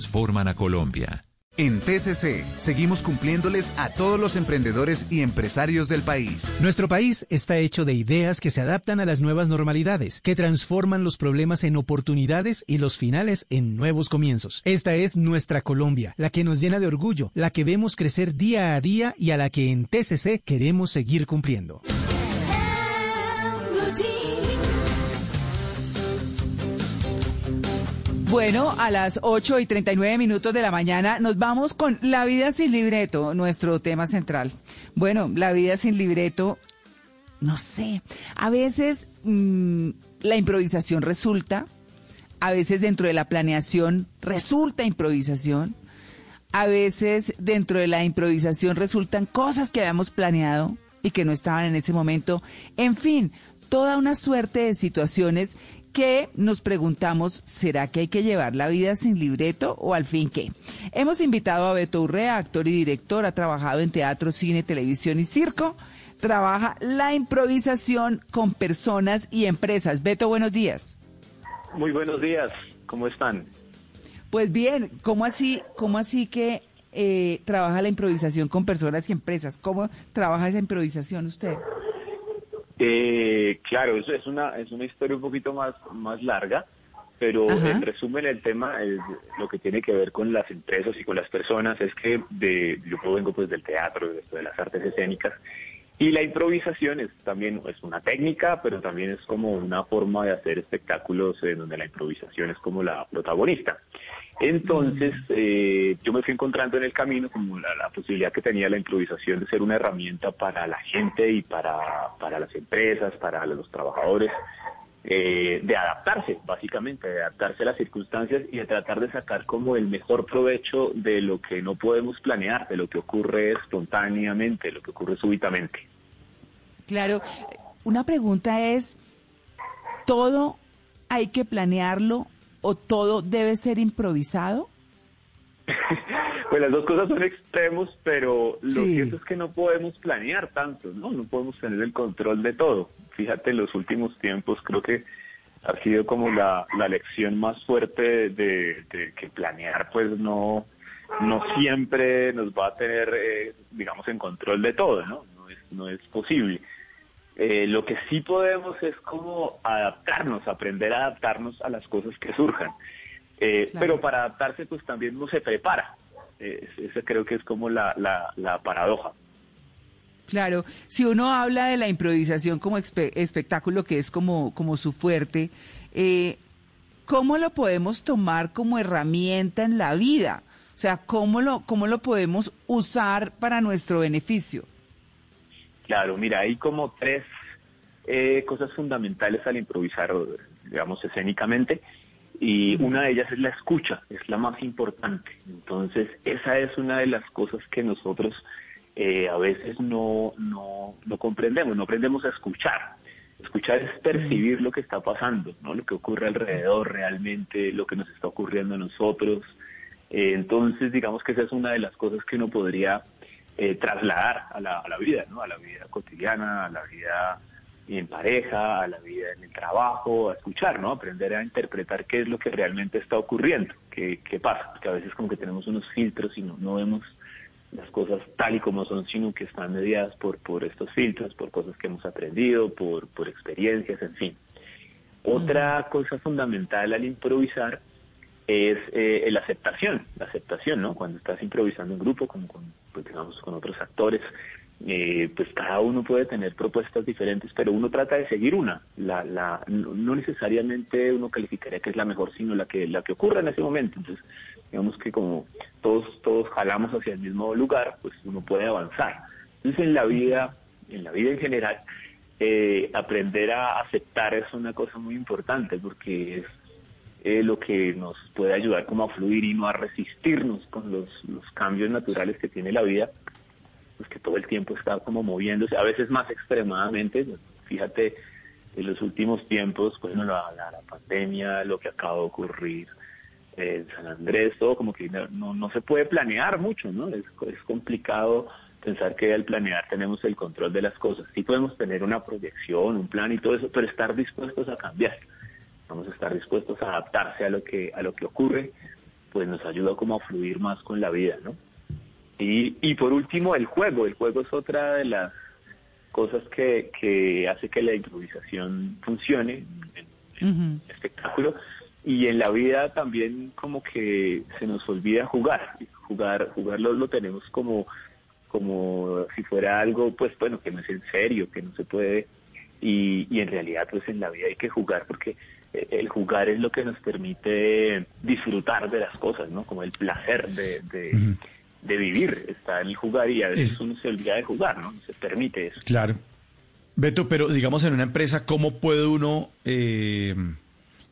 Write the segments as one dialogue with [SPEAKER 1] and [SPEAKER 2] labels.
[SPEAKER 1] transforman a Colombia.
[SPEAKER 2] En TCC seguimos cumpliéndoles a todos los emprendedores y empresarios del país.
[SPEAKER 3] Nuestro país está hecho de ideas que se adaptan a las nuevas normalidades, que transforman los problemas en oportunidades y los finales en nuevos comienzos. Esta es nuestra Colombia, la que nos llena de orgullo, la que vemos crecer día a día y a la que en TCC queremos seguir cumpliendo.
[SPEAKER 4] Bueno, a las 8 y 39 minutos de la mañana nos vamos con La vida sin libreto, nuestro tema central. Bueno, la vida sin libreto, no sé, a veces mm, la improvisación resulta, a veces dentro de la planeación resulta improvisación, a veces dentro de la improvisación resultan cosas que habíamos planeado y que no estaban en ese momento. En fin, toda una suerte de situaciones que nos preguntamos, ¿será que hay que llevar la vida sin libreto o al fin qué? Hemos invitado a Beto Urrea, actor y director, ha trabajado en teatro, cine, televisión y circo. Trabaja la improvisación con personas y empresas. Beto, buenos días.
[SPEAKER 5] Muy buenos días, ¿cómo están?
[SPEAKER 4] Pues bien, ¿cómo así, cómo así que eh, trabaja la improvisación con personas y empresas? ¿Cómo trabaja esa improvisación usted?
[SPEAKER 5] Eh, claro, eso es una es una historia un poquito más más larga, pero en resumen el tema es lo que tiene que ver con las empresas y con las personas es que de, yo vengo pues del teatro, de, de las artes escénicas y la improvisación es también es una técnica, pero también es como una forma de hacer espectáculos en donde la improvisación es como la protagonista. Entonces, eh, yo me fui encontrando en el camino como la, posibilidad que tenía la improvisación de ser una herramienta para la gente y para, para las empresas, para los trabajadores, eh, de adaptarse, básicamente, de adaptarse a las circunstancias y de tratar de sacar como el mejor provecho de lo que no podemos planear, de lo que ocurre espontáneamente, lo que ocurre súbitamente.
[SPEAKER 4] Claro, una pregunta es, ¿todo hay que planearlo o todo debe ser improvisado?
[SPEAKER 5] pues las dos cosas son extremos, pero lo cierto es que no podemos planear tanto, ¿no? No podemos tener el control de todo. Fíjate, en los últimos tiempos creo que ha sido como la, la lección más fuerte de, que planear pues no, no siempre nos va a tener, eh, digamos, en control de todo, ¿no? No es, no es posible. Eh, lo que sí podemos es como adaptarnos, aprender a adaptarnos a las cosas que surjan. Eh, pero para adaptarse pues también uno se prepara. Eh, esa creo que es como la, la, paradoja.
[SPEAKER 4] Claro, si uno habla de la improvisación como espectáculo, que es como, como su fuerte, ¿cómo lo podemos tomar como herramienta en la vida? O sea, ¿cómo lo, cómo lo podemos usar para nuestro beneficio?
[SPEAKER 5] Claro, mira, hay como tres eh, cosas fundamentales al improvisar, digamos, escénicamente, y una de ellas es la escucha, es la más importante. Entonces, esa es una de las cosas que nosotros eh, a veces no, no, no comprendemos, no aprendemos a escuchar. Escuchar es percibir lo que está pasando, ¿no? lo que ocurre alrededor realmente, lo que nos está ocurriendo a nosotros. Eh, entonces, digamos que esa es una de las cosas que uno podría eh, trasladar a la, a la vida, ¿no? A la vida cotidiana, a la vida en pareja, a la vida en el trabajo, a escuchar, ¿no? Aprender a interpretar qué es lo que realmente está ocurriendo, qué, qué pasa, porque a veces como que tenemos unos filtros y no, no vemos las cosas tal y como son, sino que están mediadas por, por estos filtros, por cosas que hemos aprendido, por, por experiencias, en fin. Otra cosa fundamental al improvisar es eh, la aceptación, la aceptación, ¿no? Cuando estás improvisando en grupo, como con, pues, digamos, con otros actores, eh, pues cada uno puede tener propuestas diferentes, pero uno trata de seguir una. La, la, no necesariamente uno calificaría que es la mejor, sino la que la que ocurre en ese momento. Entonces, digamos que como todos todos jalamos hacia el mismo lugar, pues uno puede avanzar. Entonces, en la vida, en la vida en general, eh, aprender a aceptar es una cosa muy importante porque es eh, lo que nos puede ayudar como a fluir y no a resistirnos con los, cambios naturales que tiene la vida, pues que todo el tiempo está como moviéndose, a veces más extremadamente, fíjate, en los últimos tiempos, bueno, la, la, pandemia, lo que acaba de ocurrir en San Andrés, todo como que no, no se puede planear mucho, ¿no? Es, es complicado pensar que al planear tenemos el control de las cosas. Sí podemos tener una proyección, un plan y todo eso, pero estar dispuestos a cambiar. Vamos a estar dispuestos a adaptarse a lo que, a lo que ocurre pues nos ayuda como a fluir más con la vida, ¿no? Y, y por último, el juego. El juego es otra de las cosas que, que hace que la improvisación funcione en, el espectáculo. Y en la vida también como que se nos olvida jugar. Jugar, jugarlo lo tenemos como, como si fuera algo, pues bueno, que no es en serio, que no se puede. Y, y en realidad pues en la vida hay que jugar porque el jugar es lo que nos permite disfrutar de las cosas, ¿no? Como el placer de, de, vivir está en el jugar y a veces uno se olvida de jugar, ¿no? Se permite eso.
[SPEAKER 1] Claro. Beto, pero digamos en una empresa, ¿cómo puede uno eh,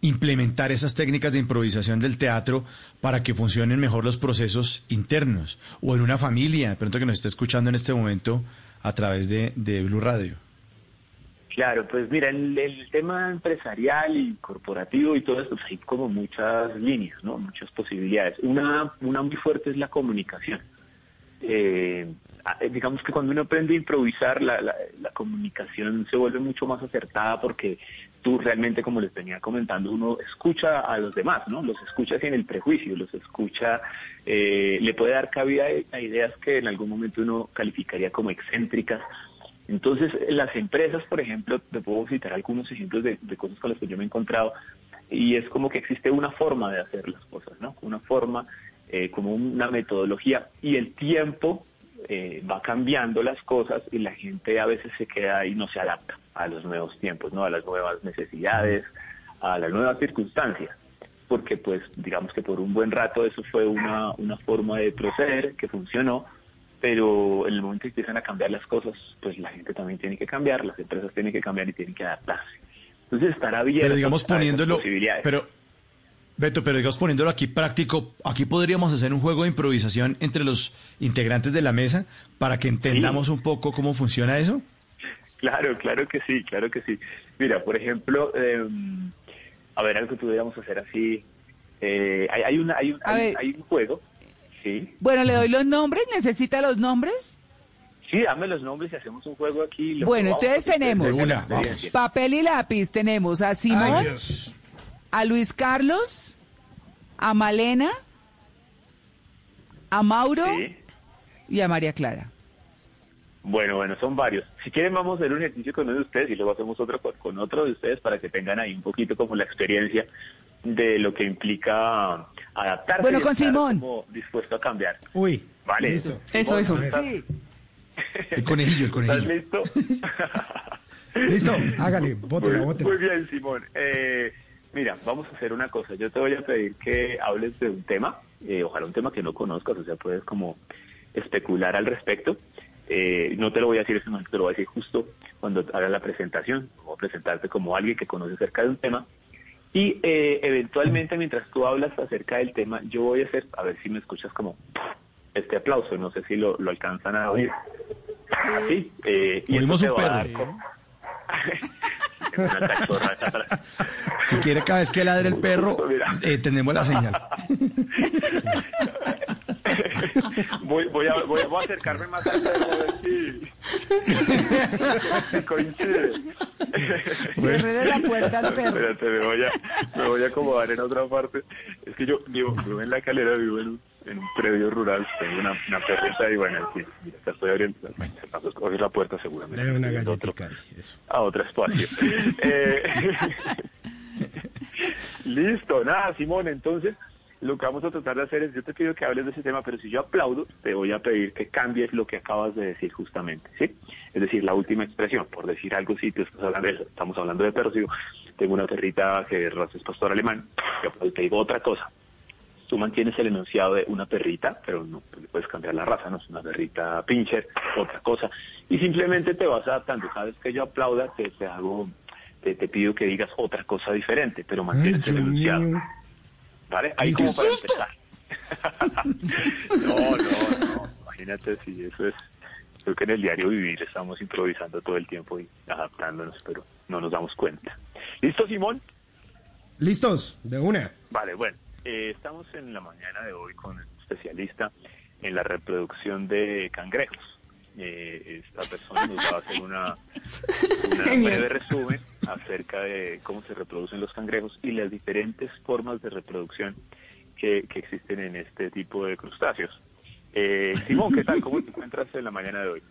[SPEAKER 1] implementar esas técnicas de improvisación del teatro para que funcionen mejor los procesos internos? O en una familia, de pronto que nos está escuchando en este momento a través de, de Blue Radio.
[SPEAKER 5] Claro, pues mira, en el tema empresarial y corporativo y todo esto, pues hay como muchas líneas, ¿no? Muchas posibilidades. Una, una muy fuerte es la comunicación. Eh, digamos que cuando uno aprende a improvisar, la, la, comunicación se vuelve mucho más acertada porque tú realmente, como les venía comentando, uno escucha a los demás, ¿no? Los escucha sin el prejuicio, los escucha, eh, le puede dar cabida a ideas que en algún momento uno calificaría como excéntricas entonces, las empresas, por ejemplo, te puedo citar algunos ejemplos de, cosas con las que yo me he encontrado, y es como que existe una forma de hacer las cosas, ¿no? Una forma, eh, como una metodología, y el tiempo eh, va cambiando las cosas y la gente a veces se queda y no se adapta a los nuevos tiempos, ¿no? A las nuevas necesidades, a las nuevas circunstancias porque pues digamos que por un buen rato eso fue una, una forma de proceder que funcionó, pero en el momento que empiezan a cambiar las cosas, pues la gente también tiene que cambiar, las empresas tienen que cambiar y tienen que adaptarse. Entonces estar abierto
[SPEAKER 1] pero digamos poniéndolo, Pero, Beto, pero digamos poniéndolo aquí práctico, aquí podríamos hacer un juego de improvisación entre los integrantes de la mesa para que entendamos un poco cómo funciona eso.
[SPEAKER 5] Claro, claro que sí, claro que sí. Mira, por ejemplo, em, a ver, algo que pudiéramos hacer así. Eh, hay, hay, una, hay, un, hay un juego
[SPEAKER 4] bueno, le doy los nombres. ¿Necesita los nombres?
[SPEAKER 5] Sí, dame los nombres y hacemos un juego aquí.
[SPEAKER 4] Bueno, entonces tenemos papel y lápiz. Tenemos a Simón, a Luis Carlos, a Malena, a Mauro y a María Clara.
[SPEAKER 5] Bueno, bueno, son varios. Si quieren vamos a hacer un ejercicio con uno de ustedes y luego hacemos otro con otro de ustedes para que tengan ahí un poquito como la experiencia de lo que implica adaptarse.
[SPEAKER 4] Bueno, con Simón.
[SPEAKER 5] dispuesto a cambiar.
[SPEAKER 1] Uy.
[SPEAKER 5] Vale.
[SPEAKER 1] Listo.
[SPEAKER 4] Eso, eso. Sí.
[SPEAKER 1] El conejillo, el conejillo.
[SPEAKER 5] ¿Estás listo?
[SPEAKER 1] listo, hágale, bótela,
[SPEAKER 5] muy, Muy bien, Simón. Eh, mira, vamos a hacer una cosa. Yo te voy a pedir que hables de un tema, eh, ojalá un tema que no conozcas, o sea, puedes como especular al respecto. Eh, no te lo voy a decir eso, no te lo voy a decir justo cuando hagas la presentación. Voy a presentarte como alguien que conoce acerca de un tema y eh, eventualmente, mientras tú hablas acerca del tema, yo voy a hacer, a ver si me escuchas como este aplauso, no sé si lo, lo alcanzan a oír. Sí. Eh,
[SPEAKER 1] y Oímos un perro. si quiere cada vez que ladre el perro, eh, tenemos la señal.
[SPEAKER 5] voy, voy, a, voy, a acercarme más al perro a ver si, coincide.
[SPEAKER 4] Cierre la puerta al perro.
[SPEAKER 5] Espérate, me voy, a, me voy a acomodar en otra parte. Es que yo vivo, vivo en la calera, vivo en un, en un predio rural, tengo una, una perrita y bueno, sí, mira, te estoy abriendo. Bueno. Abrir la puerta seguramente.
[SPEAKER 1] Dale una galletita, eso.
[SPEAKER 5] A otro espacio. eh, Listo, nada, Simón, entonces lo que vamos a tratar de hacer es, yo te pido que hables de ese tema, pero si yo aplaudo, te voy a pedir que cambies lo que acabas de decir justamente, ¿sí? Es decir, la última expresión, por decir algo, estás hablando de eso, estamos hablando de perros, digo, tengo una perrita que es pastor alemán, yo te digo otra cosa. Tú mantienes el enunciado de una perrita, pero no puedes cambiar la raza, no es una perrita pincher, otra cosa. Y simplemente te vas adaptando. Cada vez que yo aplauda, te, te hago, te, te pido que digas otra cosa diferente, pero mantienes el enunciado. ¿Vale? Ahí como para empezar. no, no, no. Imagínate si eso es. Creo que en el diario vivir estamos improvisando todo el tiempo y adaptándonos, pero no nos damos cuenta. ¿Listo, Simón?
[SPEAKER 1] Listos, de una.
[SPEAKER 5] Vale, bueno. Eh, estamos en la mañana de hoy con un especialista en la reproducción de cangrejos. Eh, esta persona nos va a hacer una, una breve resumen acerca de cómo se reproducen los cangrejos y las diferentes formas de reproducción que, que existen en este tipo de crustáceos. Eh, Simón, ¿qué tal? ¿Cómo te encuentras en la mañana de hoy?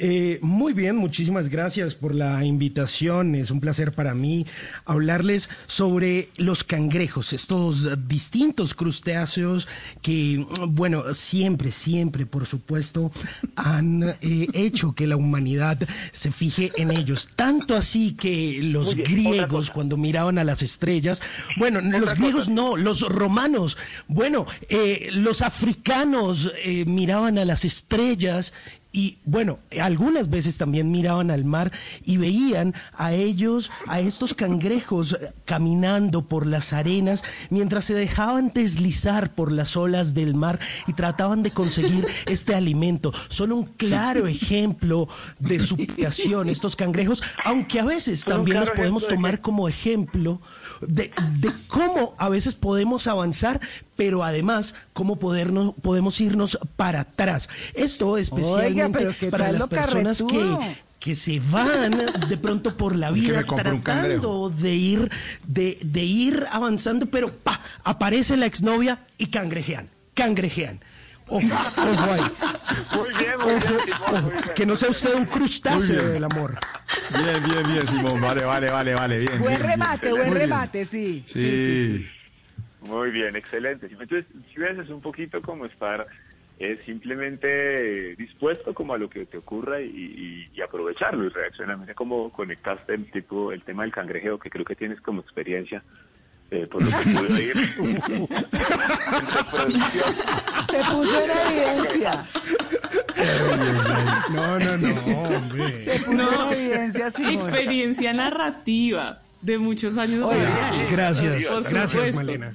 [SPEAKER 6] Eh, muy bien, muchísimas gracias por la invitación. Es un placer para mí hablarles sobre los cangrejos, estos distintos crustáceos que, bueno, siempre, siempre, por supuesto, han eh, hecho que la humanidad se fije en ellos. Tanto así que los
[SPEAKER 5] bien,
[SPEAKER 6] griegos, cuando miraban a las estrellas, bueno, los griegos no, los romanos, bueno, eh, los africanos eh, miraban a las estrellas y bueno, algunas veces también miraban al mar y veían a ellos, a estos cangrejos eh, caminando por las arenas mientras se dejaban deslizar por las olas del mar y trataban de conseguir este alimento. Son un claro ejemplo de su creación, estos cangrejos, aunque a veces
[SPEAKER 5] Son
[SPEAKER 6] también los podemos tomar como ejemplo de, de cómo a veces podemos avanzar, pero además cómo podernos, podemos irnos para atrás. Esto especialmente
[SPEAKER 4] pero qué
[SPEAKER 6] para
[SPEAKER 4] tal
[SPEAKER 6] las personas que, que se van de pronto por la vida tratando de ir, de, de ir avanzando, pero pa, aparece la exnovia y cangrejean, cangrejean. Ojo, ojo ahí.
[SPEAKER 5] Muy bien, muy bien, Simón, muy bien.
[SPEAKER 6] Que no sea usted un crustáceo del amor.
[SPEAKER 1] Bien, bien, bien, Simón. Vale, vale, vale, vale. Bien,
[SPEAKER 4] Buen
[SPEAKER 1] bien, bien.
[SPEAKER 4] remate, buen
[SPEAKER 1] Muy bien.
[SPEAKER 4] remate, sí.
[SPEAKER 1] Sí.
[SPEAKER 5] Muy bien, excelente. Entonces, si ves, es un poquito como estar eh, simplemente dispuesto como a lo que te ocurra y, y- y aprovecharlo y reaccionar. Mira cómo conectaste el tipo, el tema del cangrejeo, que creo que tienes como experiencia, eh, por lo que pude reproducción.
[SPEAKER 4] Se puso en evidencia.
[SPEAKER 6] No, no, no, hombre.
[SPEAKER 4] Se puso
[SPEAKER 7] No.
[SPEAKER 4] en evidencia, Simón.
[SPEAKER 7] Experiencia narrativa de muchos años radiales.
[SPEAKER 6] Gracias,
[SPEAKER 7] Por
[SPEAKER 6] gracias,
[SPEAKER 7] supuesto.
[SPEAKER 6] Malena.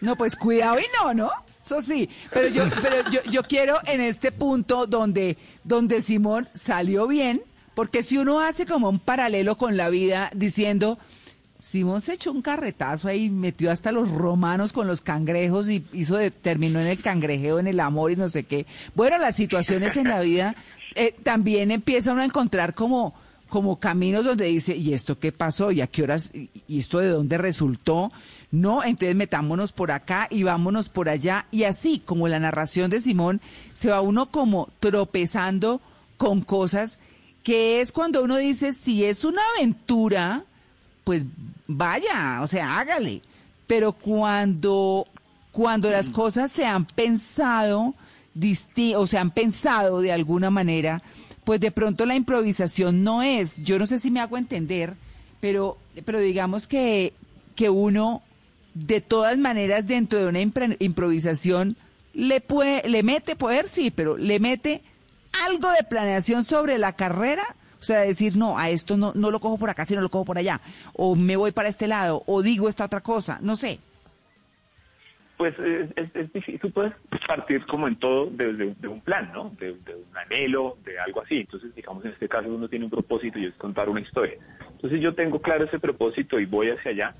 [SPEAKER 4] No, pues cuidado y no, ¿no? Eso sí, pero yo, pero yo, yo quiero en este punto donde, donde Simón salió bien, porque si uno hace como un paralelo con la vida diciendo, Simón se echó un carretazo ahí, metió hasta los romanos con los cangrejos y hizo de- terminó en el cangrejeo, en el amor y no sé qué. Bueno, las situaciones en la vida eh, también empieza uno a encontrar como, como caminos donde dice, ¿y esto qué pasó? ¿Y a qué horas? ¿Y y esto de dónde resultó? No, entonces metámonos por acá y vámonos por allá. Y así, como la narración de Simón, se va uno como tropezando con cosas que es cuando uno dice, si es una aventura, pues vaya, o sea, hágale. Pero cuando, cuando las cosas se han pensado, disti- o se han pensado de alguna manera, pues de pronto la improvisación no es, yo no sé si me hago entender, pero, pero digamos que, que uno, de todas maneras, dentro de una improvisación, le puede, le mete poder, sí, pero le mete algo de planeación sobre la carrera, o sea, decir, no, a esto no, no lo cojo por acá, sino lo cojo por allá, o me voy para este lado, o digo esta otra cosa, no sé.
[SPEAKER 5] Pues es, es- es difícil, tú puedes partir como en todo desde de un plan, ¿no? De, de un anhelo, de algo así. Entonces, digamos, en este caso uno tiene un propósito y es contar una historia. Entonces yo tengo claro ese propósito y voy hacia allá,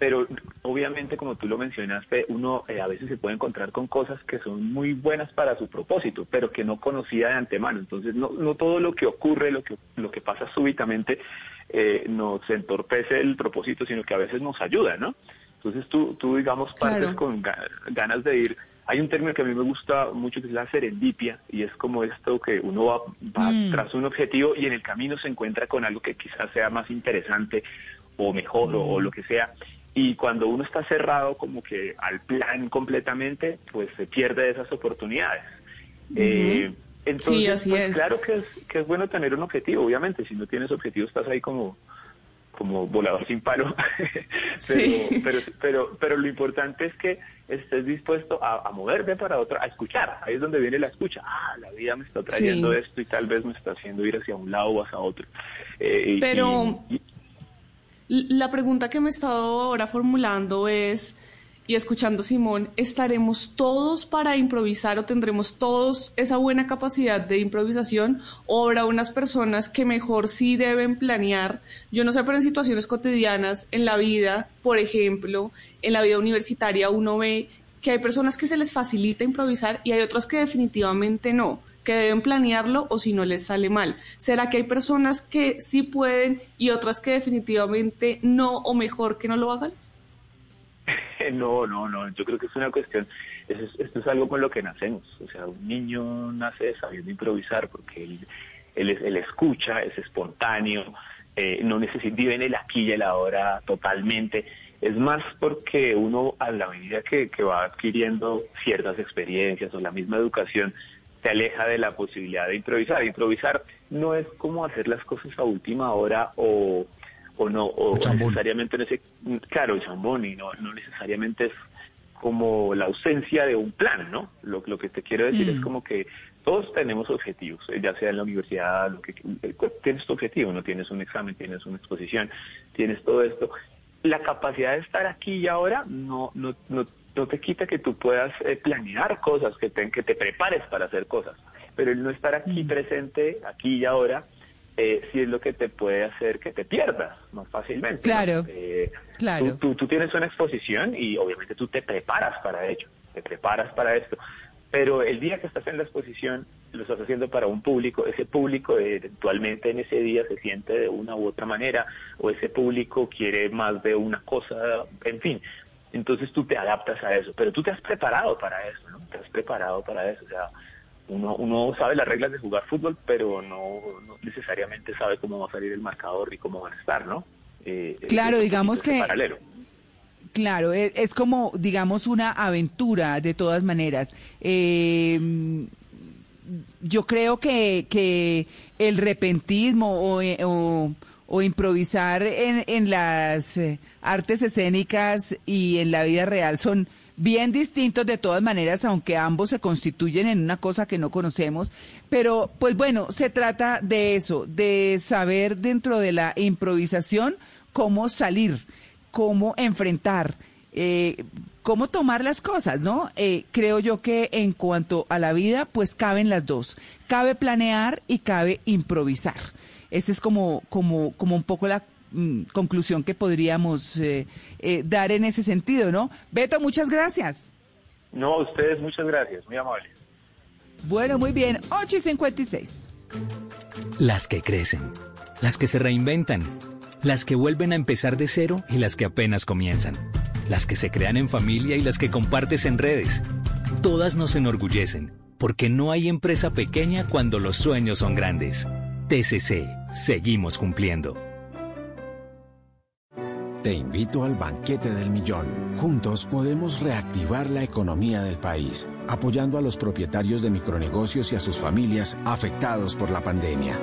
[SPEAKER 5] pero obviamente, como tú lo mencionaste, uno eh, a veces se puede encontrar con cosas que son muy buenas para su propósito, pero que no conocía de antemano. Entonces, no, no todo lo que ocurre, lo que, lo que pasa súbitamente, eh, nos entorpece el propósito, sino que a veces nos ayuda, ¿no? Entonces tú, tú digamos, partes
[SPEAKER 7] Claro.
[SPEAKER 5] con ga- ganas de ir. Hay un término que a mí me gusta mucho que es la serendipia y es como esto que uno va, va
[SPEAKER 4] Mm.
[SPEAKER 5] tras un objetivo y en el camino se encuentra con algo que quizás sea más interesante o mejor o, o lo que sea. Y cuando uno está cerrado como que al plan completamente, pues se pierde esas oportunidades. Eh, entonces,
[SPEAKER 7] Sí, así
[SPEAKER 5] pues,
[SPEAKER 7] es.
[SPEAKER 5] claro que es, que es bueno tener un objetivo, obviamente. Si no tienes objetivo estás ahí como como volador sin palo. pero,
[SPEAKER 7] Sí.
[SPEAKER 5] pero, pero, pero lo importante es que estés dispuesto a, a moverte para otra, a escuchar. Ahí es donde viene la escucha. Ah, la vida me está trayendo
[SPEAKER 7] Sí.
[SPEAKER 5] esto y tal vez me está haciendo ir hacia un lado o hacia otro. Eh,
[SPEAKER 7] Pero-
[SPEAKER 5] y- y-
[SPEAKER 7] La pregunta que me he estado ahora formulando es, y escuchando Simón, ¿estaremos todos para improvisar o tendremos todos esa buena capacidad de improvisación? ¿O habrá unas personas que mejor sí deben planear? Yo no sé, pero en situaciones cotidianas, en la vida, por ejemplo, en la vida universitaria, uno ve que hay personas que se les facilita improvisar y hay otras que definitivamente no que deben planearlo o si no les sale mal. ¿Será que hay personas que sí pueden y otras que definitivamente no o mejor que no lo hagan?
[SPEAKER 5] No, no, no. Yo creo que es una cuestión, esto es algo con lo que nacemos. O sea, un niño nace sabiendo improvisar porque él, él, escucha, es espontáneo, eh, no necesita, vive en el aquí y el ahora totalmente. Es más porque uno a la medida que, que va adquiriendo ciertas experiencias o la misma educación, se aleja de la posibilidad de improvisar. Improvisar no es como hacer las cosas a última hora o o no o necesariamente en ese claro chambón y no no necesariamente es como la ausencia de un plan no lo, lo que te quiero decir es mm. como que todos tenemos objetivos ya sea en la universidad lo que eh, tienes tu objetivo no tienes un examen tienes una exposición tienes todo esto la capacidad de estar aquí y ahora no no no, no te quita que tú puedas eh, planear cosas que te, que te prepares para hacer cosas pero el no estar aquí mm. presente aquí y ahora eh, si es lo que te puede hacer que te pierdas más fácilmente.
[SPEAKER 4] Claro,
[SPEAKER 5] eh,
[SPEAKER 4] claro.
[SPEAKER 5] Tú, tú, tienes una exposición y obviamente tú te preparas para ello, te preparas para esto. Pero el día que estás en la exposición, lo estás haciendo para un público, ese público eventualmente en ese día se siente de una u otra manera, o ese público quiere más de una cosa, en fin. Entonces tú te adaptas a eso, pero tú te has preparado para eso, ¿no? Te has preparado para eso, o sea, uno, uno sabe las reglas de jugar fútbol, pero no, necesariamente sabe cómo va a salir el marcador y cómo van a estar, ¿no?
[SPEAKER 4] Eh, claro, digamos que...
[SPEAKER 5] Paralelo.
[SPEAKER 4] Claro, es, es, como, digamos, una aventura de todas maneras. Eh, yo creo que, que el repentismo o, o, o improvisar en, en las eh, artes escénicas y en la vida real son bien distintos de todas maneras, aunque ambos se constituyen en una cosa que no conocemos. Pero, pues bueno, se trata de eso, de saber dentro de la improvisación cómo salir, cómo enfrentar, eh, cómo tomar las cosas, ¿no? Eh, creo yo que en cuanto a la vida, pues caben las dos. Cabe planear y cabe improvisar. Esa es como, como, como un poco la Mm, conclusión que podríamos eh, eh, dar en ese sentido, ¿no? Beto, muchas gracias.
[SPEAKER 5] No, a ustedes muchas gracias, muy amables.
[SPEAKER 4] Bueno, muy bien, 8 y 56.
[SPEAKER 8] Las que crecen, las que se reinventan, las que vuelven a empezar de cero y las que apenas comienzan, las que se crean en familia y las que compartes en redes. Todas nos enorgullecen, porque no hay empresa pequeña cuando los sueños son grandes. TCC, seguimos cumpliendo.
[SPEAKER 9] Te invito al banquete del millón. Juntos podemos reactivar la economía del país, apoyando a los propietarios de micronegocios y a sus familias afectados por la pandemia.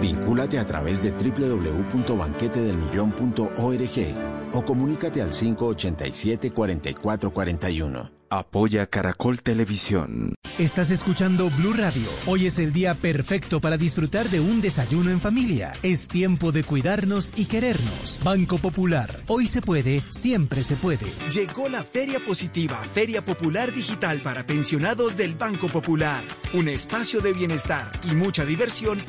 [SPEAKER 9] Vincúlate a través de www.banquetedelmillón.org o comunícate al 587-4441.
[SPEAKER 10] Apoya Caracol Televisión.
[SPEAKER 3] Estás escuchando Blue Radio. Hoy es el día perfecto para disfrutar de un desayuno en familia. Es tiempo de cuidarnos y querernos. Banco Popular. Hoy se puede, siempre se puede.
[SPEAKER 11] Llegó la Feria Positiva, Feria Popular Digital para pensionados del Banco Popular. Un espacio de bienestar y mucha diversión para